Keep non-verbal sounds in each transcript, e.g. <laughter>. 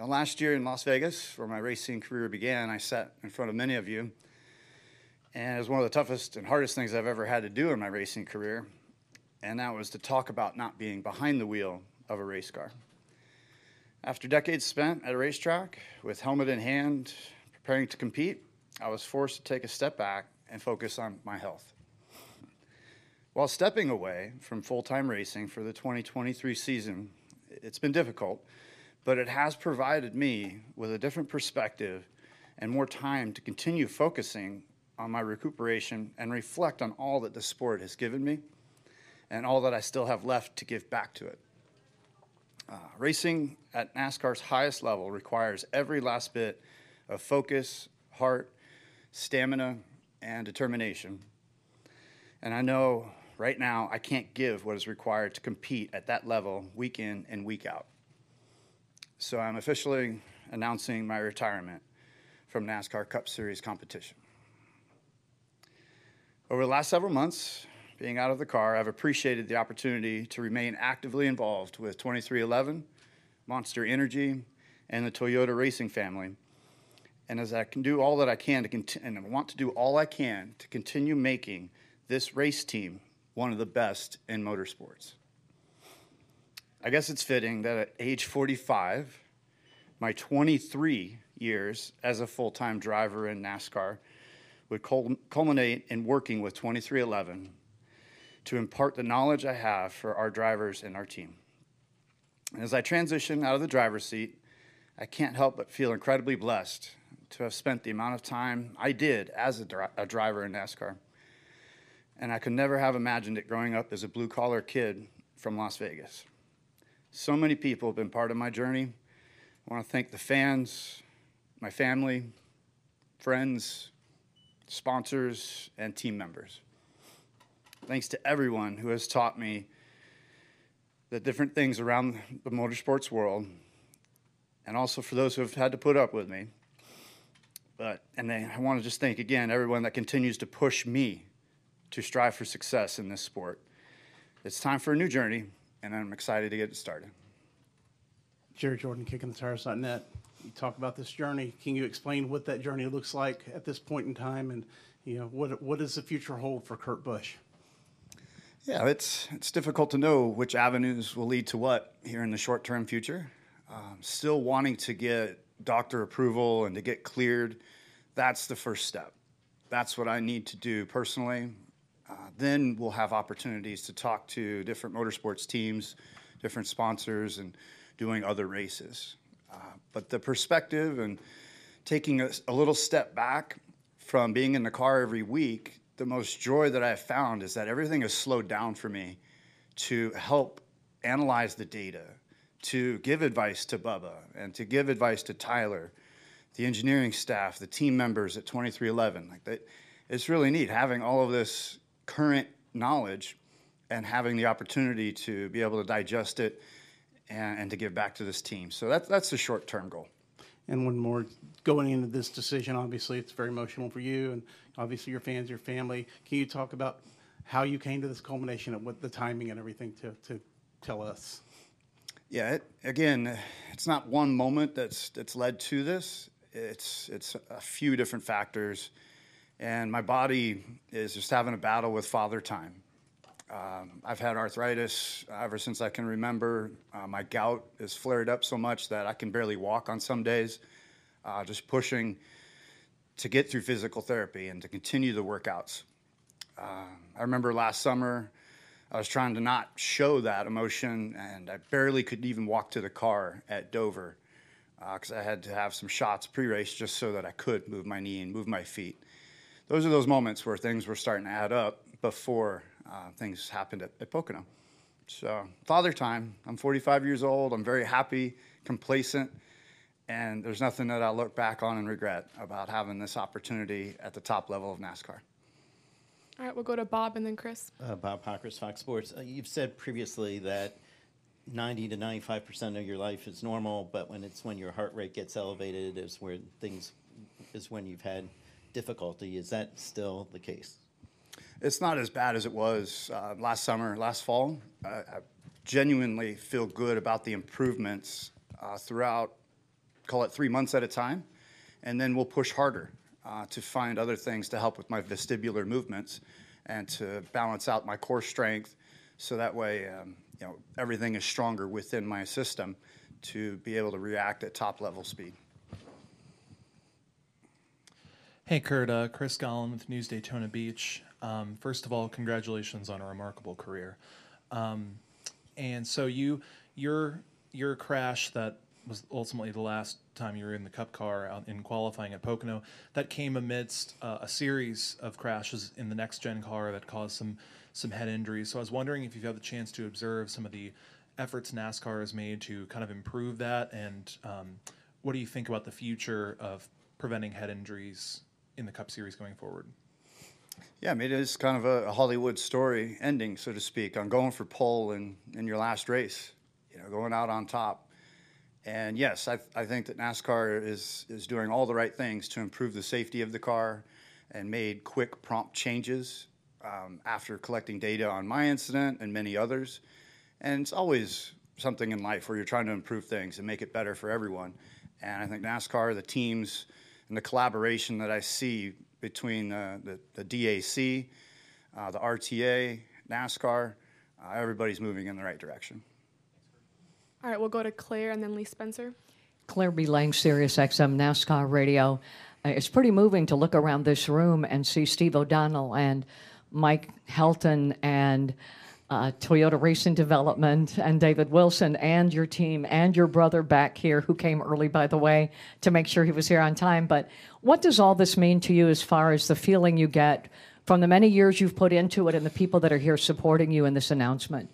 You know, last year in Las Vegas, where my racing career began, I sat in front of many of you, and it was one of the toughest and hardest things I've ever had to do in my racing career, and that was to talk about not being behind the wheel of a race car. After decades spent at a racetrack with helmet in hand, preparing to compete, I was forced to take a step back and focus on my health. While stepping away from full time racing for the 2023 season, it's been difficult but it has provided me with a different perspective and more time to continue focusing on my recuperation and reflect on all that the sport has given me and all that I still have left to give back to it. Uh, racing at NASCAR's highest level requires every last bit of focus, heart, stamina, and determination. And I know right now I can't give what is required to compete at that level week in and week out. So I'm officially announcing my retirement from NASCAR Cup Series competition. Over the last several months, being out of the car, I've appreciated the opportunity to remain actively involved with 2311, Monster Energy, and the Toyota Racing family. And as I can do all that I can to continue, and I want to do all I can to continue making this race team one of the best in motorsports. I guess it's fitting that at age 45, my 23 years as a full time driver in NASCAR would culminate in working with 2311 to impart the knowledge I have for our drivers and our team. And as I transition out of the driver's seat, I can't help but feel incredibly blessed to have spent the amount of time I did as a, dri- a driver in NASCAR. And I could never have imagined it growing up as a blue collar kid from Las Vegas. So many people have been part of my journey. I want to thank the fans, my family, friends, sponsors, and team members. Thanks to everyone who has taught me the different things around the motorsports world, and also for those who have had to put up with me. But and I want to just thank again everyone that continues to push me to strive for success in this sport. It's time for a new journey, and I'm excited to get it started. Jerry Jordan, kickingthetires.net. You talk about this journey. Can you explain what that journey looks like at this point in time, and you know what what does the future hold for Kurt Busch? Yeah, it's it's difficult to know which avenues will lead to what here in the short term future. Um, still wanting to get doctor approval and to get cleared, that's the first step. That's what I need to do personally. Then we'll have opportunities to talk to different motorsports teams, different sponsors, and doing other races. Uh, but the perspective and taking a, a, little step back from being in the car every week, the most joy that I've found is that everything has slowed down for me to help analyze the data, to give advice to Bubba, and to give advice to Tyler, the engineering staff, the team members at 2311. Like that, it's really neat having all of this current knowledge and having the opportunity to be able to digest it and, and to give back to this team. So that's that's the short term goal. And one more, going into this decision, obviously it's very emotional for you and obviously your fans, your family. Can you talk about how you came to this culmination and what the timing and everything to, to tell us? Yeah, it, again, it's not one moment that's that's led to this. It's it's a few different factors and my body is just having a battle with father time. Um, I've had arthritis ever since I can remember. Uh, my gout is flared up so much that I can barely walk on some days. Uh, just pushing to get through physical therapy and to continue the workouts. Uh, I remember last summer, I was trying to not show that emotion, and I barely could even walk to the car at Dover because uh, I had to have some shots pre race just so that I could move my knee and move my feet those are those moments where things were starting to add up before uh, things happened at, at Pocono. So, father time. I'm 45 years old. I'm very happy, complacent, and there's nothing that I look back on and regret about having this opportunity at the top level of NASCAR. All right, we'll go to Bob and then Chris. Uh, Bob Pockrass, Fox Sports. Uh, you've said previously that 90 to 95 percent of your life is normal, but when it's when your heart rate gets elevated is where things is when you've had difficulty. Is that still the case? It's not as bad as it was uh, last summer, last fall. I genuinely feel good about the improvements uh, throughout call it three months at a time, and then we'll push harder uh, to find other things to help with my vestibular movements and to balance out my core strength, so that way, um, you know, everything is stronger within my system to be able to react at top level speed. Hey, Kurt. Uh, Chris Gollin with News Daytona Beach. Um, first of all, congratulations on a remarkable career. Um, and so you, your your crash that was ultimately the last time you were in the Cup car out in qualifying at Pocono. That came amidst uh, a series of crashes in the next gen car that caused some some head injuries. So I was wondering if you've had the chance to observe some of the efforts NASCAR has made to kind of improve that, and um, what do you think about the future of preventing head injuries in the Cup Series going forward? Yeah, I mean, it is kind of a, Hollywood story ending, so to speak, on going for pole in, in your last race, you know, going out on top. And yes, I, I think that NASCAR is, is doing all the right things to improve the safety of the car and made quick, prompt changes um, after collecting data on my incident and many others. And it's always something in life where you're trying to improve things and make it better for everyone. And I think NASCAR, the teams, and the collaboration that I see between uh, the, the DAC, uh, the RTA, NASCAR, uh, everybody's moving in the right direction. All right, we'll go to Claire and then Lee Spencer. Claire B. Lang, Sirius XM NASCAR Radio. Uh, It's pretty moving to look around this room and see Steve O'Donnell and Mike Helton and uh, Toyota Racing Development and David Wilson and your team and your brother back here, who came early, by the way, to make sure he was here on time. But what does all this mean to you as far as the feeling you get from the many years you've put into it and the people that are here supporting you in this announcement?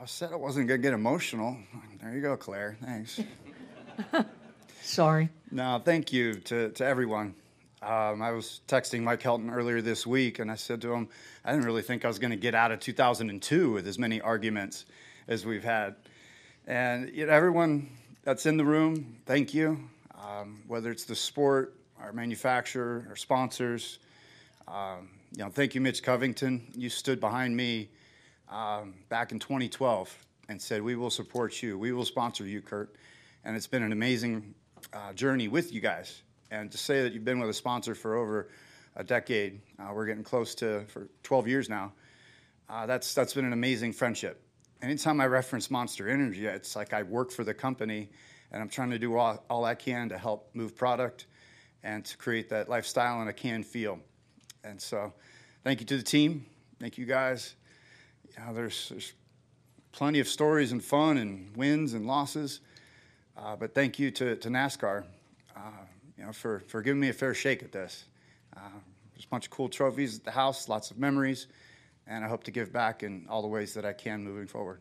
I said I wasn't going to get emotional. There you go, Claire. Thanks. <laughs> Sorry. No, thank you to, to everyone. Um, I was texting Mike Helton earlier this week, and I said to him, I didn't really think I was going to get out of 2002 with as many arguments as we've had. And you know, everyone that's in the room, thank you. Um, whether it's the sport, our manufacturer, our sponsors. Um, you know, thank you, Mitch Covington. You stood behind me um, back in 2012 and said, "We will support you. We will sponsor you, Kurt." And it's been an amazing uh, journey with you guys. And to say that you've been with a sponsor for over a decade, uh, we're getting close to for 12 years now. Uh, that's that's been an amazing friendship. Anytime I reference Monster Energy, it's like I work for the company, and I'm trying to do all, all I can to help move product and to create that lifestyle and a can feel. And so, thank you to the team. Thank you guys. Know, there's, there's plenty of stories and fun and wins and losses. Uh, but thank you to, to NASCAR, uh, you know, for, for giving me a fair shake at this. Uh, there's a bunch of cool trophies at the house, lots of memories, and I hope to give back in all the ways that I can moving forward.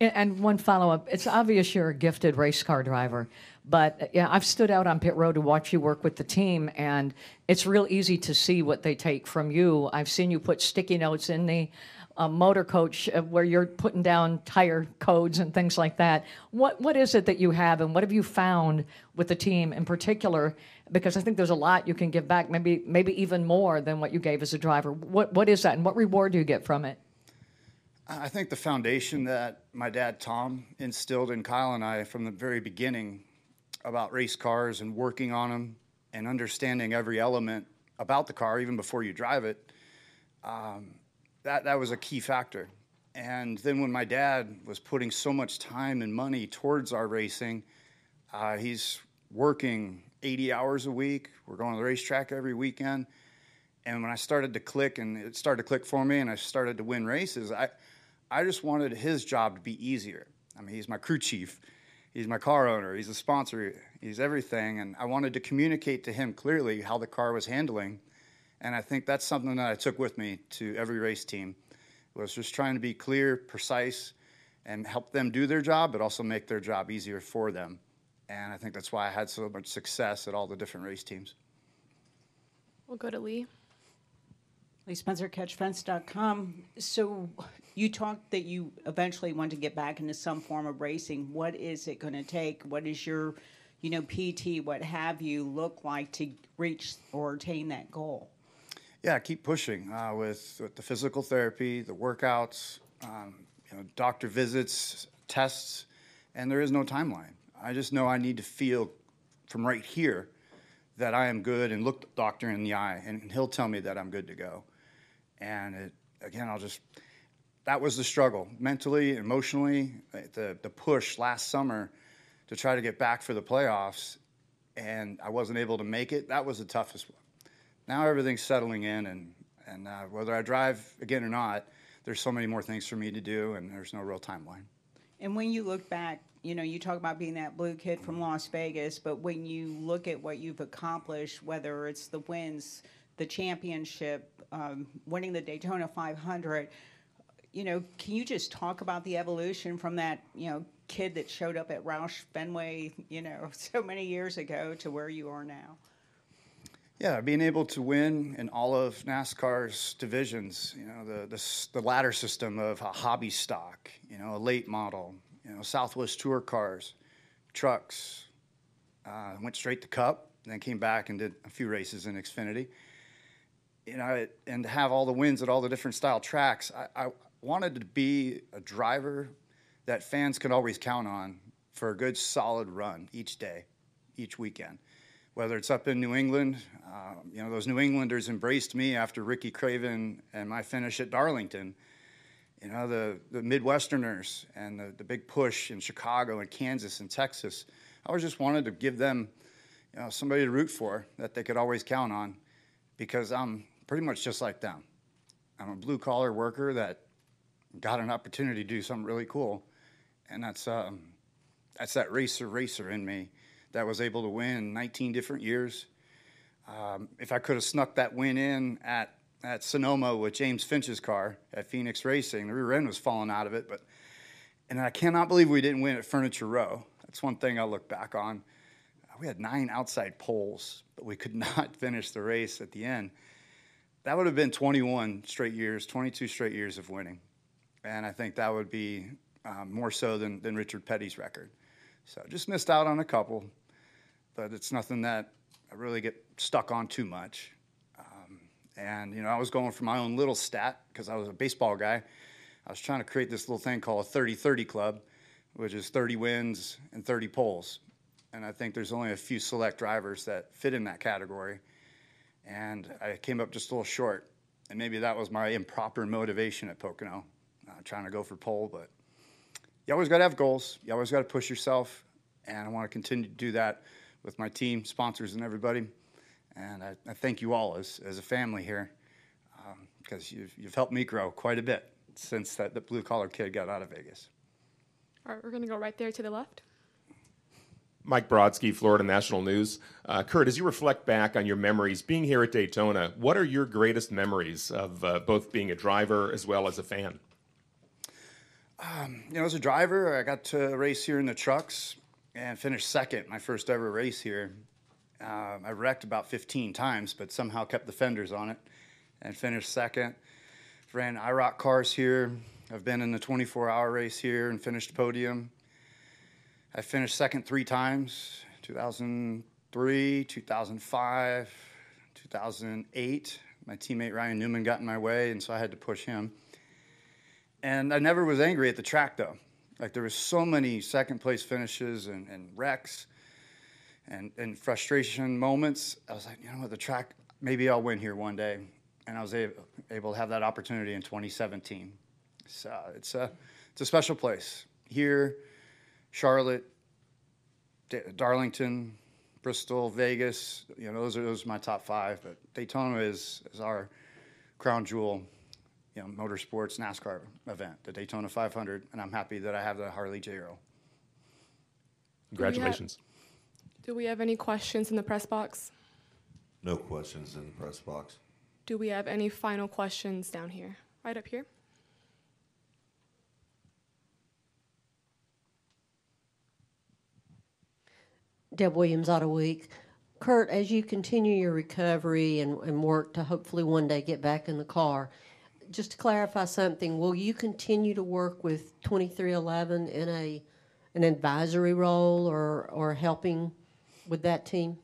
And- And one follow up. It's obvious you're a gifted race car driver, but uh, yeah, I've stood out on pit road to watch you work with the team, and it's real easy to see what they take from you. I've seen you put sticky notes in the uh, motor coach uh, where you're putting down tire codes and things like that. What what is it that you have, and what have you found with the team in particular? Because I think there's a lot you can give back, maybe maybe even more than what you gave as a driver. What what is that, and what reward do you get from it? I think the foundation that my dad Tom instilled in Kyle and I from the very beginning about race cars and working on them and understanding every element about the car even before you drive it, um, that that was a key factor. And then when my dad was putting so much time and money towards our racing, uh, he's working 80 hours a week. We're going to the racetrack every weekend. And when I started to click, and it started to click for me, and I started to win races, I, I just wanted his job to be easier. I mean, he's my crew chief, he's my car owner, he's a sponsor, he's everything, and I wanted to communicate to him clearly how the car was handling. And I think that's something that I took with me to every race team, was just trying to be clear, precise, and help them do their job, but also make their job easier for them. And I think that's why I had so much success at all the different race teams. We'll go to Lee. Lee Spencer, CatchFence.com. So you talked that you eventually want to get back into some form of racing. What is it going to take? What is your, you know, PT, what have you, look like to reach or attain that goal? Yeah, keep pushing uh, with, with the physical therapy, the workouts, um, you know, doctor visits, tests, and there is no timeline. I just know I need to feel from right here that I am good and look the doctor in the eye, and he'll tell me that I'm good to go. And it, again, I'll just that was the struggle mentally, emotionally, the the push last summer to try to get back for the playoffs, and I wasn't able to make it. That was the toughest one. Now everything's settling in, and and uh, whether I drive again or not, there's so many more things for me to do, and there's no real timeline. And when you look back, you know, you talk about being that blue kid from Las Vegas, but when you look at what you've accomplished, whether it's the wins, the championship, um, winning the Daytona 500, you know, can you just talk about the evolution from that, you know, kid that showed up at Roush Fenway, you know, <laughs> so many years ago to where you are now? Yeah, being able to win in all of NASCAR's divisions, you know, the, the, the ladder system of a hobby stock, you know, a late model, you know, Southwest Tour cars, trucks, uh, went straight to Cup, then came back and did a few races in Xfinity. You know, it, and to have all the wins at all the different style tracks, I, I wanted to be a driver that fans could always count on for a good, solid run each day, each weekend whether it's up in New England. Um, you know, those New Englanders embraced me after Ricky Craven and my finish at Darlington. You know, the, the Midwesterners and the, the big push in Chicago and Kansas and Texas. I always just wanted to give them, you know, somebody to root for that they could always count on because I'm pretty much just like them. I'm a blue collar worker that got an opportunity to do something really cool. And that's, um, that's that racer racer in me that was able to win 19 different years. Um, if I could have snuck that win in at, at Sonoma with James Finch's car at Phoenix Racing, the rear end was falling out of it. But and I cannot believe we didn't win at Furniture Row. That's one thing I look back on. We had nine outside poles, but we could <laughs> not finish the race at the end. That would have been 21 straight years, 22 straight years of winning. And I think that would be um, more so than, than Richard Petty's record. So just missed out on a couple but it's nothing that I really get stuck on too much. Um, and you know, I was going for my own little stat because I was a baseball guy. I was trying to create this little thing called a 30-30 club, which is 30 wins and 30 poles. And I think there's only a few select drivers that fit in that category. And I came up just a little short. And maybe that was my improper motivation at Pocono, uh, trying to go for pole. But you always got to have goals. You always got to push yourself. And I want to continue to do that with my team, sponsors, and everybody. And I, I thank you all as, as a family here because um, you've, you've helped me grow quite a bit since that the blue collar kid got out of Vegas. All right, we're going to go right there to the left. Mike Brodsky, Florida National News. Uh, Kurt, as you reflect back on your memories being here at Daytona, what are your greatest memories of uh, both being a driver as well as a fan? Um, you know, as a driver, I got to race here in the trucks and finished second my first ever race here. Uh, I wrecked about 15 times, but somehow kept the fenders on it and finished second. Ran IROC cars here. I've been in the 24 hour race here and finished podium. I finished second three times 2003, 2005, 2008. My teammate Ryan Newman got in my way, and so I had to push him. And I never was angry at the track, though. Like there was so many second place finishes and, and wrecks and, and frustration moments. I was like, you know what, the track, maybe I'll win here one day. And I was able, able to have that opportunity in 2017. So it's a, it's a special place. Here, Charlotte, Darlington, Bristol, Vegas, you know, those are, those are my top five. But Daytona is, is our crown jewel you know, motorsports NASCAR event, the Daytona 500, and I'm happy that I have the Harley J. Earl. Congratulations. Do we have any questions in the press box? No questions in the press box. Do we have any final questions down here? Right up here. Deb Williams, Auto Week. Kurt, as you continue your recovery and, and work to hopefully one day get back in the car, just to clarify something, will you continue to work with 2311 in a an advisory role or or helping with that team?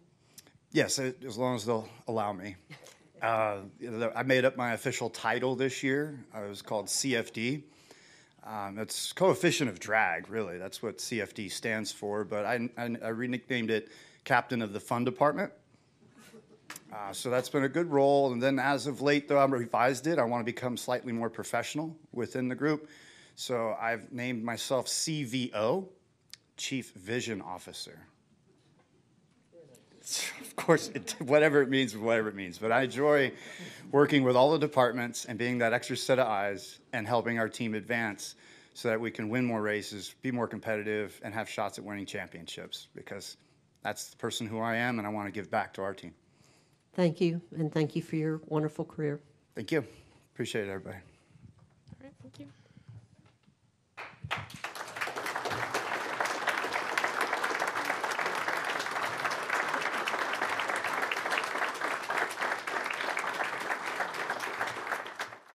Yes, as long as they'll allow me. <laughs> Uh, I made up my official title this year. I was called CFD. Um, it's coefficient of drag, really. That's what CFD stands for. But I, I, I nicknamed it captain of the fun department. Uh, so that's been a good role. And then as of late, though, I've revised it. I want to become slightly more professional within the group. So I've named myself CVO, Chief Vision Officer. <laughs> Of course, it, whatever it means, whatever it means. But I enjoy working with all the departments and being that extra set of eyes and helping our team advance so that we can win more races, be more competitive, and have shots at winning championships because that's the person who I am and I want to give back to our team. Thank you, and thank you for your wonderful career. Thank you. Appreciate it, everybody. All right, thank you.